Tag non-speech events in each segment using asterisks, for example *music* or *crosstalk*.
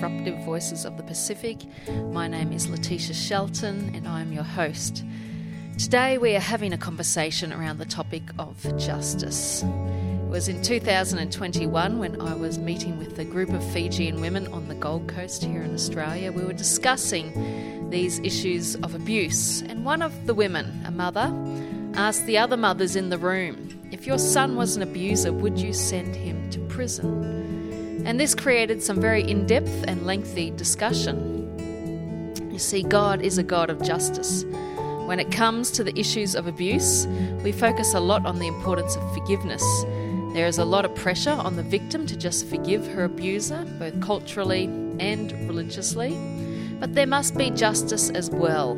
Disruptive Voices of the Pacific. My name is Letitia Shelton and I am your host. Today we are having a conversation around the topic of justice. It was in 2021 when I was meeting with a group of Fijian women on the Gold Coast here in Australia. We were discussing these issues of abuse, and one of the women, a mother, asked the other mothers in the room if your son was an abuser, would you send him to prison? And this created some very in depth and lengthy discussion. You see, God is a God of justice. When it comes to the issues of abuse, we focus a lot on the importance of forgiveness. There is a lot of pressure on the victim to just forgive her abuser, both culturally and religiously. But there must be justice as well.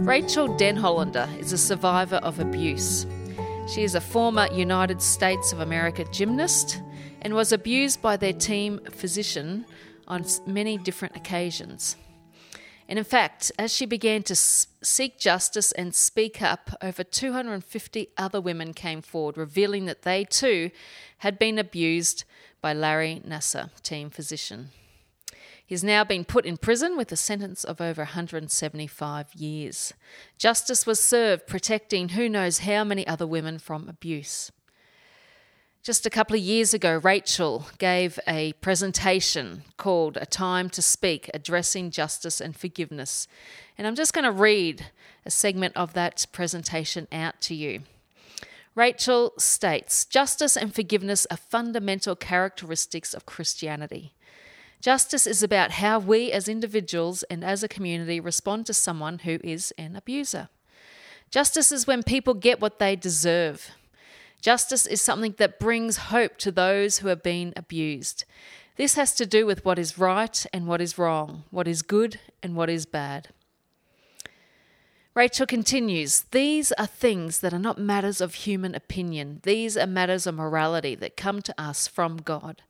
Rachel Denhollander is a survivor of abuse. She is a former United States of America gymnast and was abused by their team physician on many different occasions. And in fact, as she began to seek justice and speak up, over 250 other women came forward, revealing that they too had been abused by Larry Nassar, team physician. He's now been put in prison with a sentence of over 175 years. Justice was served, protecting who knows how many other women from abuse. Just a couple of years ago, Rachel gave a presentation called A Time to Speak, addressing justice and forgiveness. And I'm just going to read a segment of that presentation out to you. Rachel states Justice and forgiveness are fundamental characteristics of Christianity. Justice is about how we as individuals and as a community respond to someone who is an abuser. Justice is when people get what they deserve. Justice is something that brings hope to those who have been abused. This has to do with what is right and what is wrong, what is good and what is bad. Rachel continues These are things that are not matters of human opinion. These are matters of morality that come to us from God.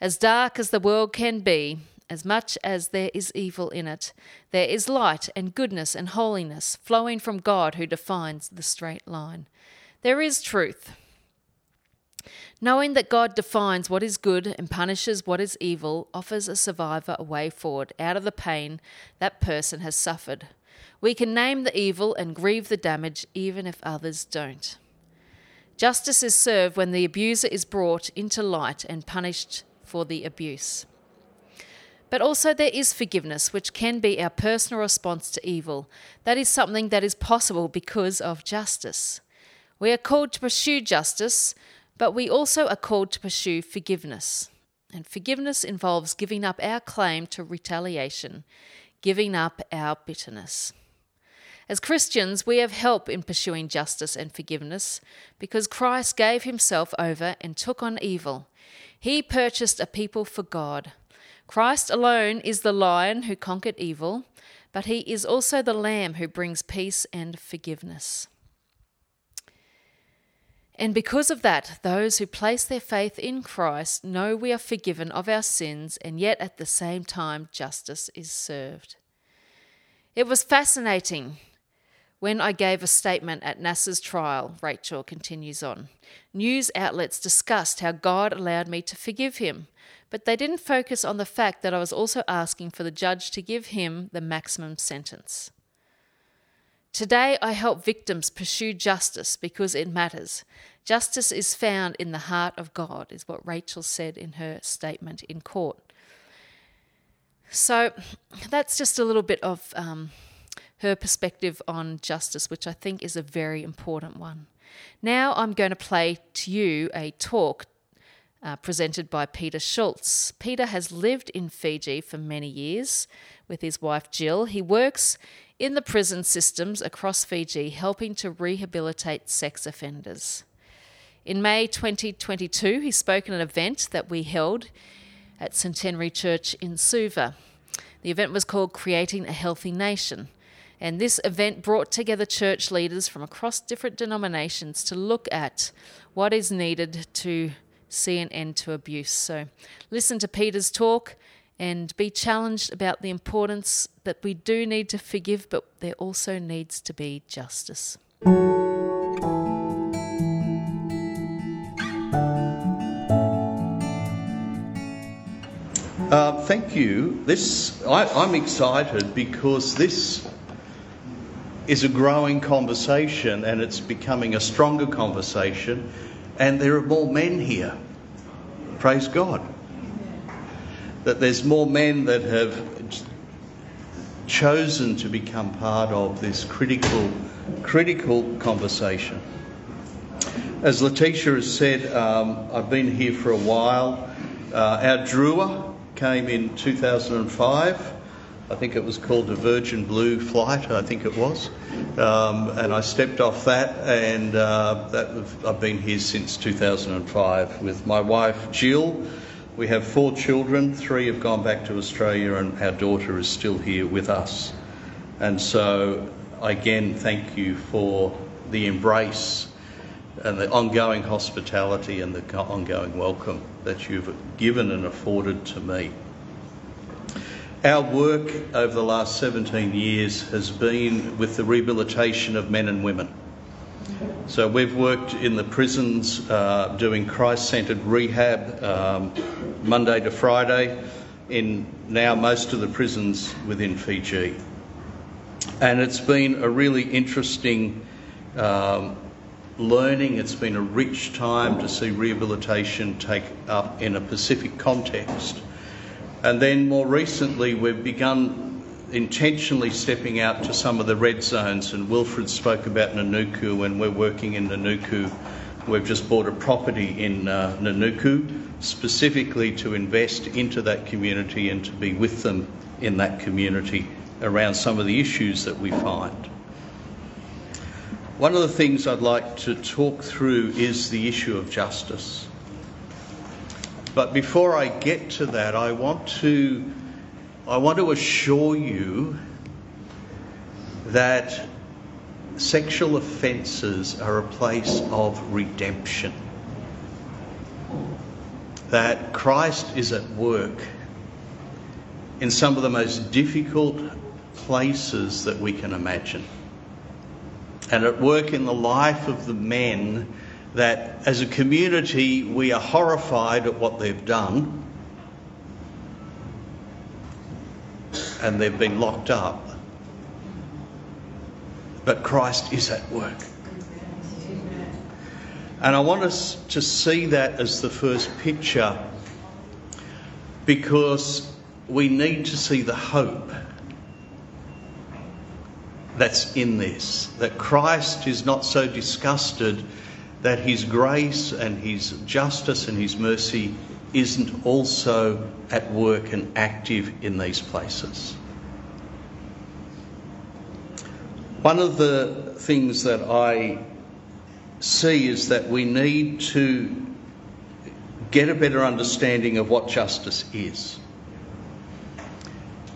As dark as the world can be, as much as there is evil in it, there is light and goodness and holiness flowing from God who defines the straight line. There is truth. Knowing that God defines what is good and punishes what is evil offers a survivor a way forward out of the pain that person has suffered. We can name the evil and grieve the damage even if others don't. Justice is served when the abuser is brought into light and punished for the abuse. But also, there is forgiveness, which can be our personal response to evil. That is something that is possible because of justice. We are called to pursue justice, but we also are called to pursue forgiveness. And forgiveness involves giving up our claim to retaliation, giving up our bitterness. As Christians, we have help in pursuing justice and forgiveness because Christ gave himself over and took on evil. He purchased a people for God. Christ alone is the lion who conquered evil, but he is also the lamb who brings peace and forgiveness. And because of that, those who place their faith in Christ know we are forgiven of our sins, and yet at the same time, justice is served. It was fascinating when I gave a statement at Nassar's trial, Rachel continues on. News outlets discussed how God allowed me to forgive him, but they didn't focus on the fact that I was also asking for the judge to give him the maximum sentence. Today, I help victims pursue justice because it matters. Justice is found in the heart of God, is what Rachel said in her statement in court. So that's just a little bit of um, her perspective on justice, which I think is a very important one. Now I'm going to play to you a talk uh, presented by Peter Shultz. Peter has lived in Fiji for many years with his wife Jill. He works in the prison systems across Fiji, helping to rehabilitate sex offenders. In May 2022, he spoke at an event that we held at Centenary Church in Suva. The event was called Creating a Healthy Nation. And this event brought together church leaders from across different denominations to look at what is needed to see an end to abuse. So, listen to Peter's talk and be challenged about the importance that we do need to forgive, but there also needs to be justice. Uh, thank you. This I, I'm excited because this is a growing conversation and it's becoming a stronger conversation, and there are more men here. Praise God. That there's more men that have chosen to become part of this critical, critical conversation. As Letitia has said, um, I've been here for a while. Uh, our Drua came in 2005. I think it was called a Virgin Blue flight, I think it was. Um, and I stepped off that, and uh, that I've been here since 2005 with my wife Jill. We have four children, three have gone back to Australia, and our daughter is still here with us. And so, again, thank you for the embrace and the ongoing hospitality and the ongoing welcome that you've given and afforded to me. Our work over the last 17 years has been with the rehabilitation of men and women. So we've worked in the prisons uh, doing Christ centred rehab um, Monday to Friday in now most of the prisons within Fiji. And it's been a really interesting um, learning, it's been a rich time to see rehabilitation take up in a Pacific context. And then more recently, we've begun intentionally stepping out to some of the red zones. And Wilfred spoke about Nanuku, and we're working in Nanuku. We've just bought a property in uh, Nanuku specifically to invest into that community and to be with them in that community around some of the issues that we find. One of the things I'd like to talk through is the issue of justice. But before I get to that, I want to, I want to assure you that sexual offences are a place of redemption. That Christ is at work in some of the most difficult places that we can imagine. And at work in the life of the men that as a community we are horrified at what they've done and they've been locked up. But Christ is at work. And I want us to see that as the first picture because we need to see the hope that's in this. That Christ is not so disgusted that His grace and His justice and His mercy isn't also at work and active in these places. One of the things that I see is that we need to get a better understanding of what justice is.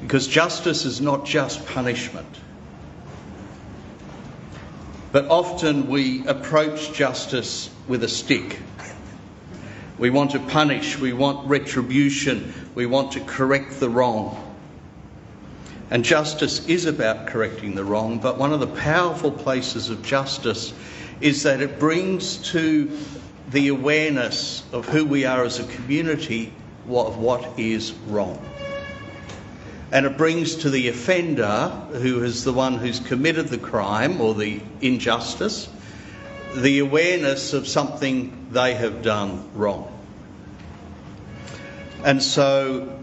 Because justice is not just punishment. But often we approach justice with a stick. We want to punish, we want retribution, we want to correct the wrong. And justice is about correcting the wrong, but one of the powerful places of justice is that it brings to the awareness of who we are as a community of what is wrong. And it brings to the offender, who is the one who's committed the crime or the injustice, the awareness of something they have done wrong. And so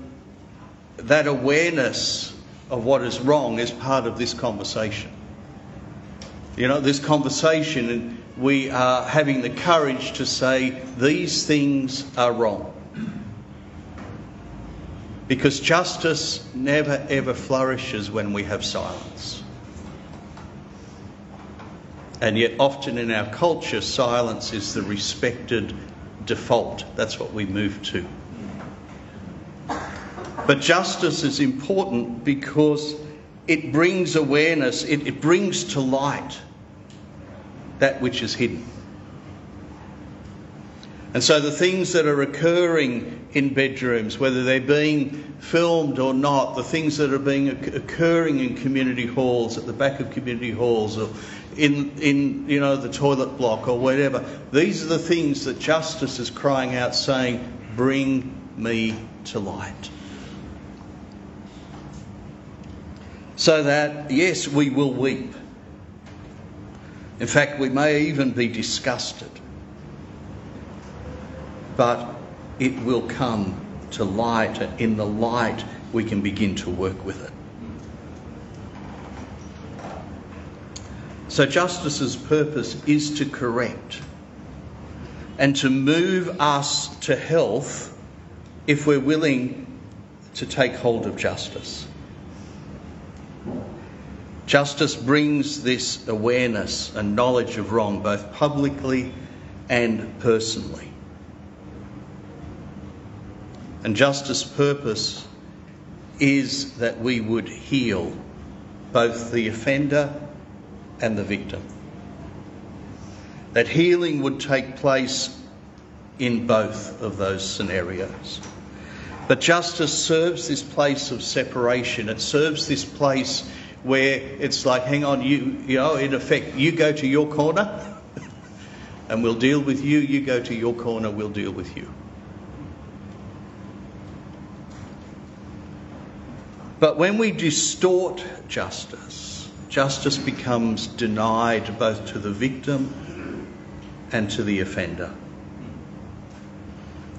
that awareness of what is wrong is part of this conversation. You know, this conversation, we are having the courage to say these things are wrong. Because justice never ever flourishes when we have silence. And yet, often in our culture, silence is the respected default. That's what we move to. But justice is important because it brings awareness, it, it brings to light that which is hidden. And so the things that are occurring in bedrooms, whether they're being filmed or not, the things that are being occurring in community halls, at the back of community halls, or in, in you know the toilet block or whatever, these are the things that justice is crying out, saying, "Bring me to light." So that yes, we will weep. In fact, we may even be disgusted. But it will come to light, and in the light, we can begin to work with it. So, justice's purpose is to correct and to move us to health if we're willing to take hold of justice. Justice brings this awareness and knowledge of wrong, both publicly and personally. And justice purpose is that we would heal both the offender and the victim. That healing would take place in both of those scenarios. But justice serves this place of separation. It serves this place where it's like, hang on, you, you know, in effect, you go to your corner *laughs* and we'll deal with you. You go to your corner, we'll deal with you. But when we distort justice, justice becomes denied both to the victim and to the offender.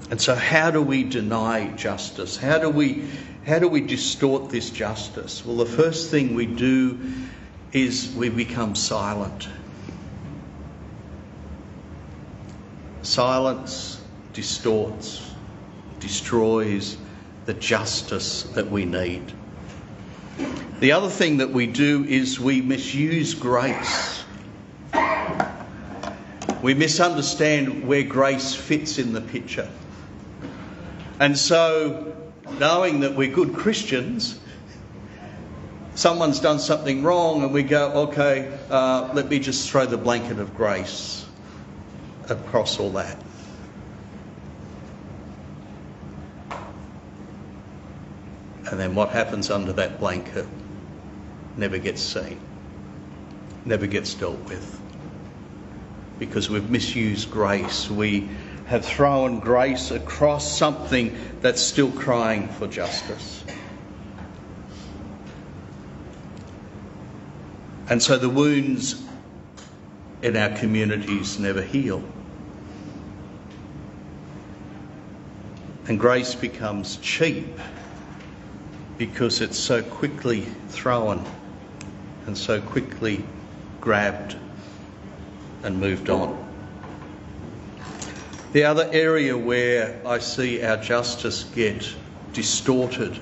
And so, how do we deny justice? How do we, how do we distort this justice? Well, the first thing we do is we become silent. Silence distorts, destroys the justice that we need. The other thing that we do is we misuse grace. We misunderstand where grace fits in the picture. And so, knowing that we're good Christians, someone's done something wrong, and we go, okay, uh, let me just throw the blanket of grace across all that. And then what happens under that blanket never gets seen, never gets dealt with. Because we've misused grace. We have thrown grace across something that's still crying for justice. And so the wounds in our communities never heal. And grace becomes cheap because it's so quickly thrown and so quickly grabbed and moved on. The other area where I see our justice get distorted,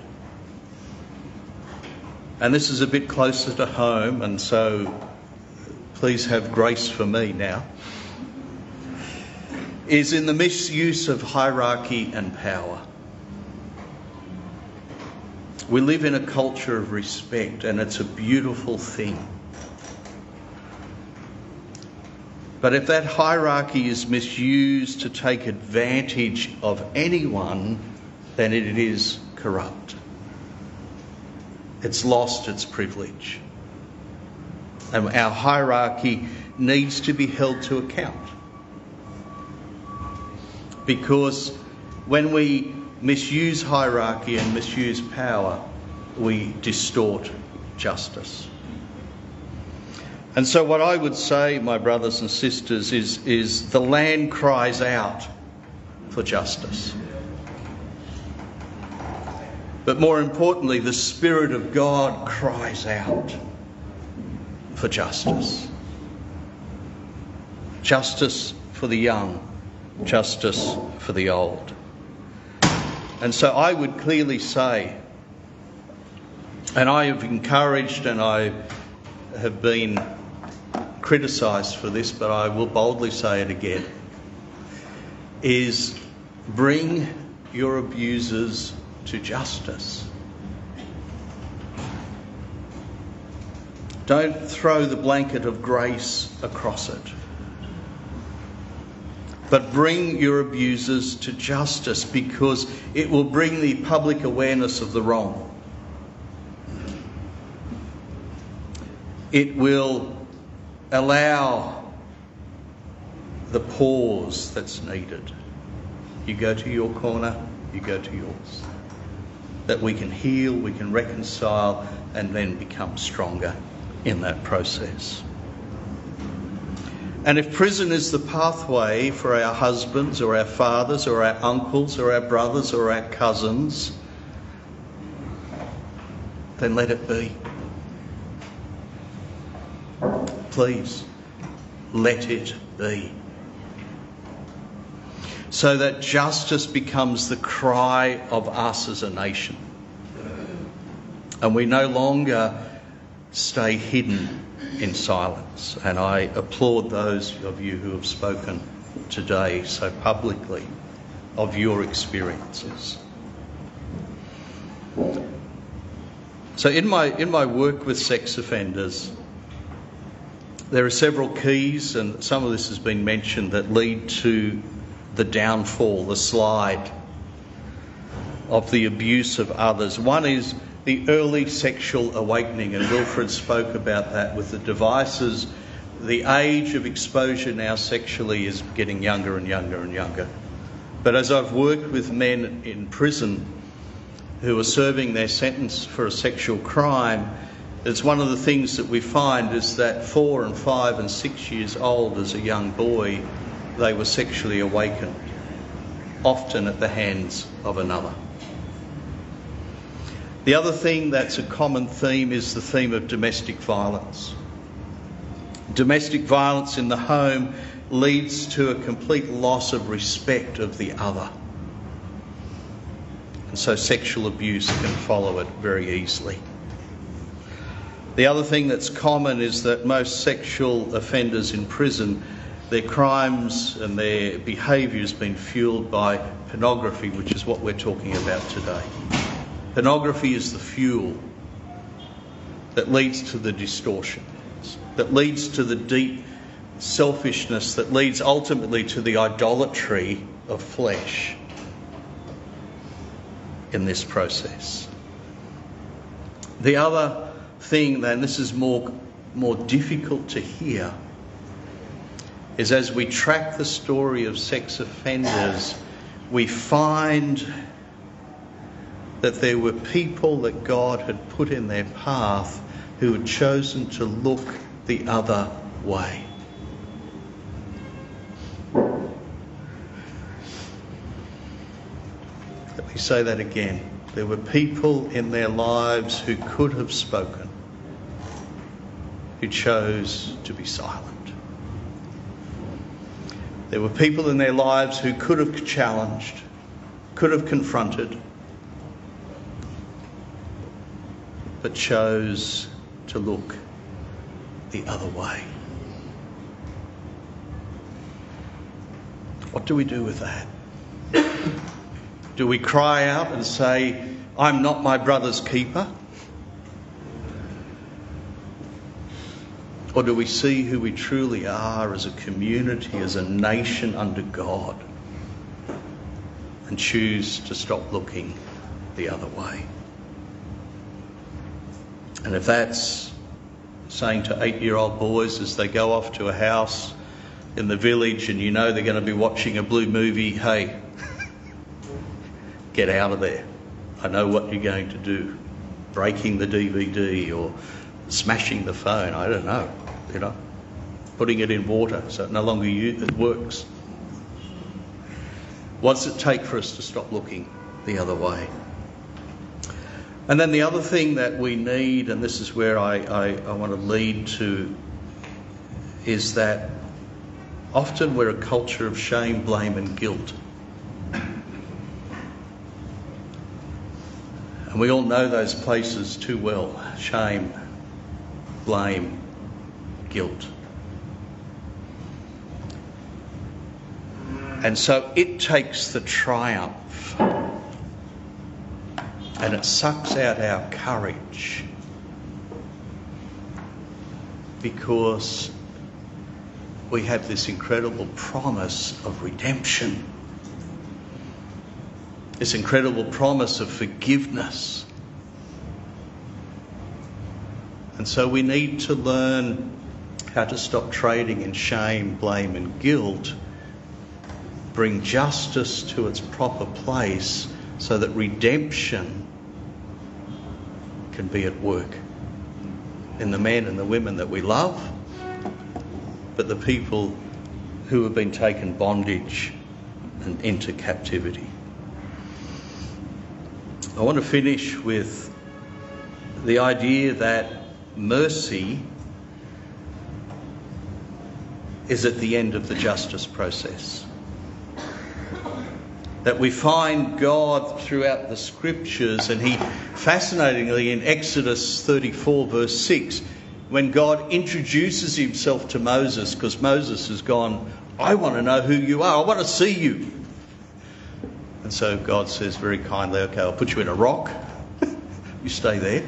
and this is a bit closer to home, and so please have grace for me now, is in the misuse of hierarchy and power. We live in a culture of respect, and it's a beautiful thing. But if that hierarchy is misused to take advantage of anyone, then it is corrupt. It's lost its privilege. And our hierarchy needs to be held to account. Because when we misuse hierarchy and misuse power, we distort justice. And so, what I would say, my brothers and sisters, is, is the land cries out for justice. But more importantly, the Spirit of God cries out for justice. Justice for the young, justice for the old. And so I would clearly say, and I have encouraged and I have been criticised for this, but I will boldly say it again, is bring your abusers to justice. Don't throw the blanket of grace across it. But bring your abusers to justice because it will bring the public awareness of the wrong. It will allow the pause that's needed. You go to your corner, you go to yours. that we can heal, we can reconcile, and then become stronger in that process. And if prison is the pathway for our husbands or our fathers or our uncles or our brothers or our cousins, then let it be. Please, let it be. So that justice becomes the cry of us as a nation. And we no longer stay hidden in silence. And I applaud those of you who have spoken today so publicly of your experiences. So, in my, in my work with sex offenders, there are several keys, and some of this has been mentioned, that lead to the downfall, the slide of the abuse of others. One is the early sexual awakening, and Wilfred spoke about that with the devices. The age of exposure now sexually is getting younger and younger and younger. But as I've worked with men in prison who are serving their sentence for a sexual crime, it's one of the things that we find is that four and five and six years old as a young boy, they were sexually awakened, often at the hands of another. The other thing that's a common theme is the theme of domestic violence. Domestic violence in the home leads to a complete loss of respect of the other. And so sexual abuse can follow it very easily. The other thing that's common is that most sexual offenders in prison, their crimes and their behaviour has been fuelled by pornography, which is what we're talking about today. Pornography is the fuel that leads to the distortion, that leads to the deep selfishness, that leads ultimately to the idolatry of flesh in this process. The other thing, then, this is more, more difficult to hear, is as we track the story of sex offenders, we find that there were people that God had put in their path who had chosen to look the other way. Let me say that again. There were people in their lives who could have spoken, who chose to be silent. There were people in their lives who could have challenged, could have confronted, but chose to look the other way. What do we do with that? Do we cry out and say, I'm not my brother's keeper? Or do we see who we truly are as a community, as a nation under God, and choose to stop looking the other way? And if that's saying to eight year old boys as they go off to a house in the village and you know they're going to be watching a blue movie, hey, *laughs* get out of there. I know what you're going to do. Breaking the DVD or smashing the phone, I don't know, you know, putting it in water so it no longer it works. What's it take for us to stop looking the other way? And then the other thing that we need, and this is where I, I, I want to lead to, is that often we're a culture of shame, blame, and guilt. And we all know those places too well shame, blame, guilt. And so it takes the triumph and it sucks out our courage because we have this incredible promise of redemption, this incredible promise of forgiveness. And so we need to learn how to stop trading in shame, blame, and guilt, bring justice to its proper place so that redemption can be at work in the men and the women that we love, but the people who have been taken bondage and into captivity. I want to finish with the idea that mercy is at the end of the justice process. That we find God throughout the scriptures, and He fascinatingly in Exodus 34, verse 6, when God introduces Himself to Moses, because Moses has gone, I want to know who you are, I want to see you. And so God says very kindly, Okay, I'll put you in a rock, *laughs* you stay there,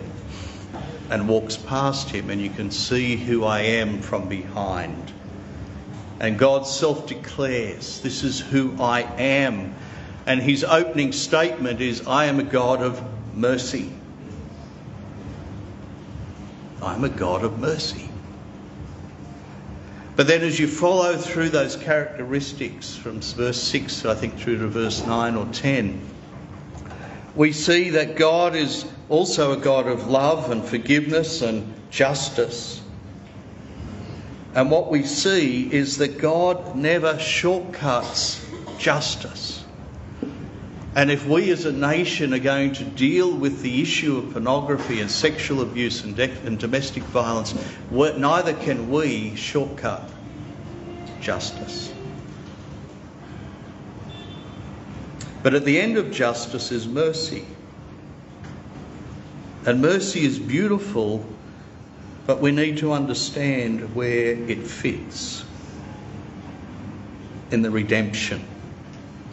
and walks past him, and you can see who I am from behind. And God self declares, This is who I am. And his opening statement is, I am a God of mercy. I'm a God of mercy. But then, as you follow through those characteristics from verse 6, I think, through to verse 9 or 10, we see that God is also a God of love and forgiveness and justice. And what we see is that God never shortcuts justice. And if we as a nation are going to deal with the issue of pornography and sexual abuse and, de- and domestic violence, neither can we shortcut justice. But at the end of justice is mercy. And mercy is beautiful but we need to understand where it fits in the redemption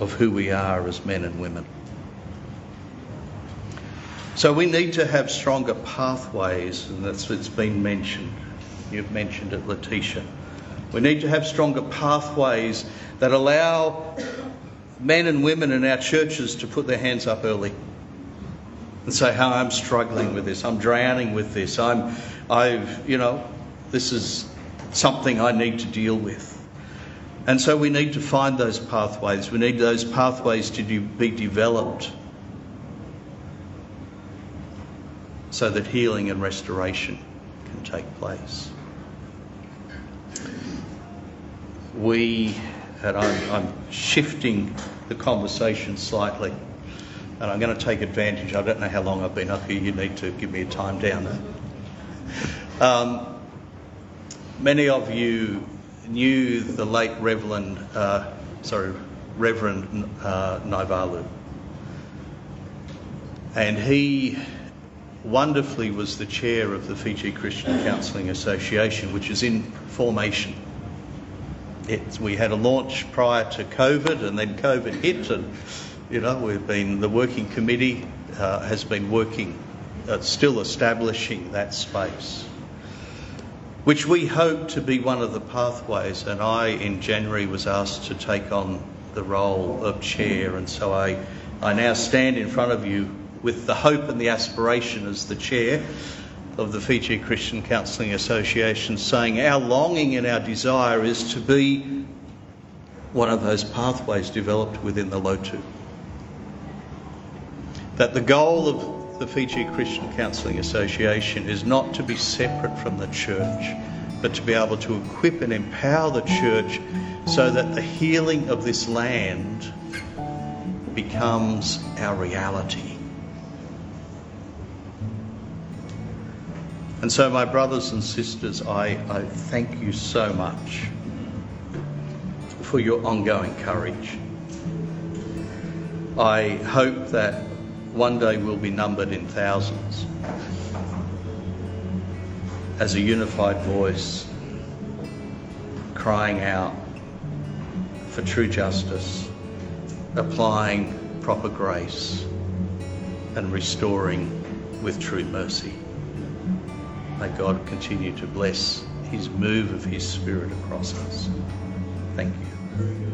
of who we are as men and women. So we need to have stronger pathways, and that's what's been mentioned. You've mentioned it, Letitia. We need to have stronger pathways that allow men and women in our churches to put their hands up early and say, "How I'm struggling with this. I'm drowning with this. I'm I've, you know, this is something I need to deal with. And so we need to find those pathways. We need those pathways to de- be developed so that healing and restoration can take place. We, and I'm, I'm shifting the conversation slightly, and I'm going to take advantage. I don't know how long I've been up here. You need to give me a time down. Um, many of you knew the late Reverend, uh, sorry, Reverend uh, Naivalu. And he wonderfully was the chair of the Fiji Christian Counselling Association, which is in formation. It's, we had a launch prior to COVID, and then COVID hit, and you know we've been the working committee uh, has been working, uh, still establishing that space which we hope to be one of the pathways. And I, in January, was asked to take on the role of chair, and so I, I now stand in front of you with the hope and the aspiration as the chair of the Fiji Christian Counselling Association, saying our longing and our desire is to be one of those pathways developed within the LOTU. That the goal of the Fiji Christian Counselling Association is not to be separate from the church, but to be able to equip and empower the church so that the healing of this land becomes our reality. And so, my brothers and sisters, I, I thank you so much for your ongoing courage. I hope that one day we'll be numbered in thousands as a unified voice crying out for true justice, applying proper grace, and restoring with true mercy. May God continue to bless his move of his Spirit across us. Thank you.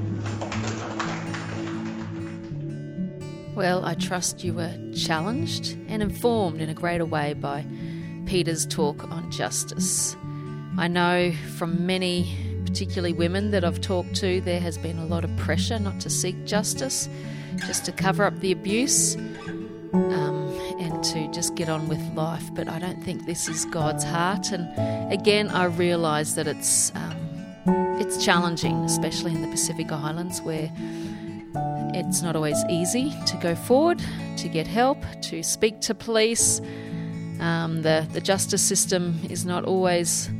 Well, I trust you were challenged and informed in a greater way by Peter's talk on justice. I know from many, particularly women that I've talked to, there has been a lot of pressure not to seek justice, just to cover up the abuse. Um, and to just get on with life. But I don't think this is God's heart. And again, I realise that it's um, it's challenging, especially in the Pacific Islands where it's not always easy to go forward, to get help, to speak to police. Um, the, the justice system is not always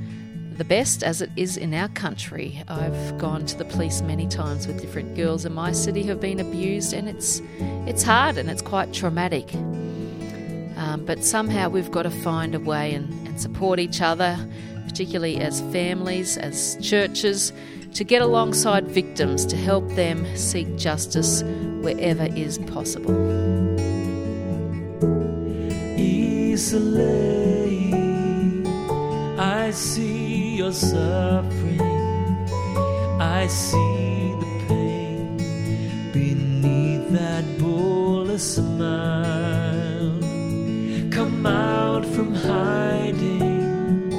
the best as it is in our country. I've gone to the police many times with different girls in my city who have been abused, and it's it's hard and it's quite traumatic. Um, but somehow we've got to find a way and, and support each other, particularly as families, as churches, to get alongside victims to help them seek justice wherever is possible. Easily, I see your suffering. I see the pain beneath that bullish smile. Come out from hiding.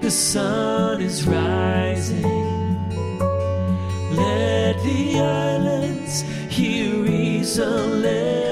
The sun is rising. The islands hear reason. Let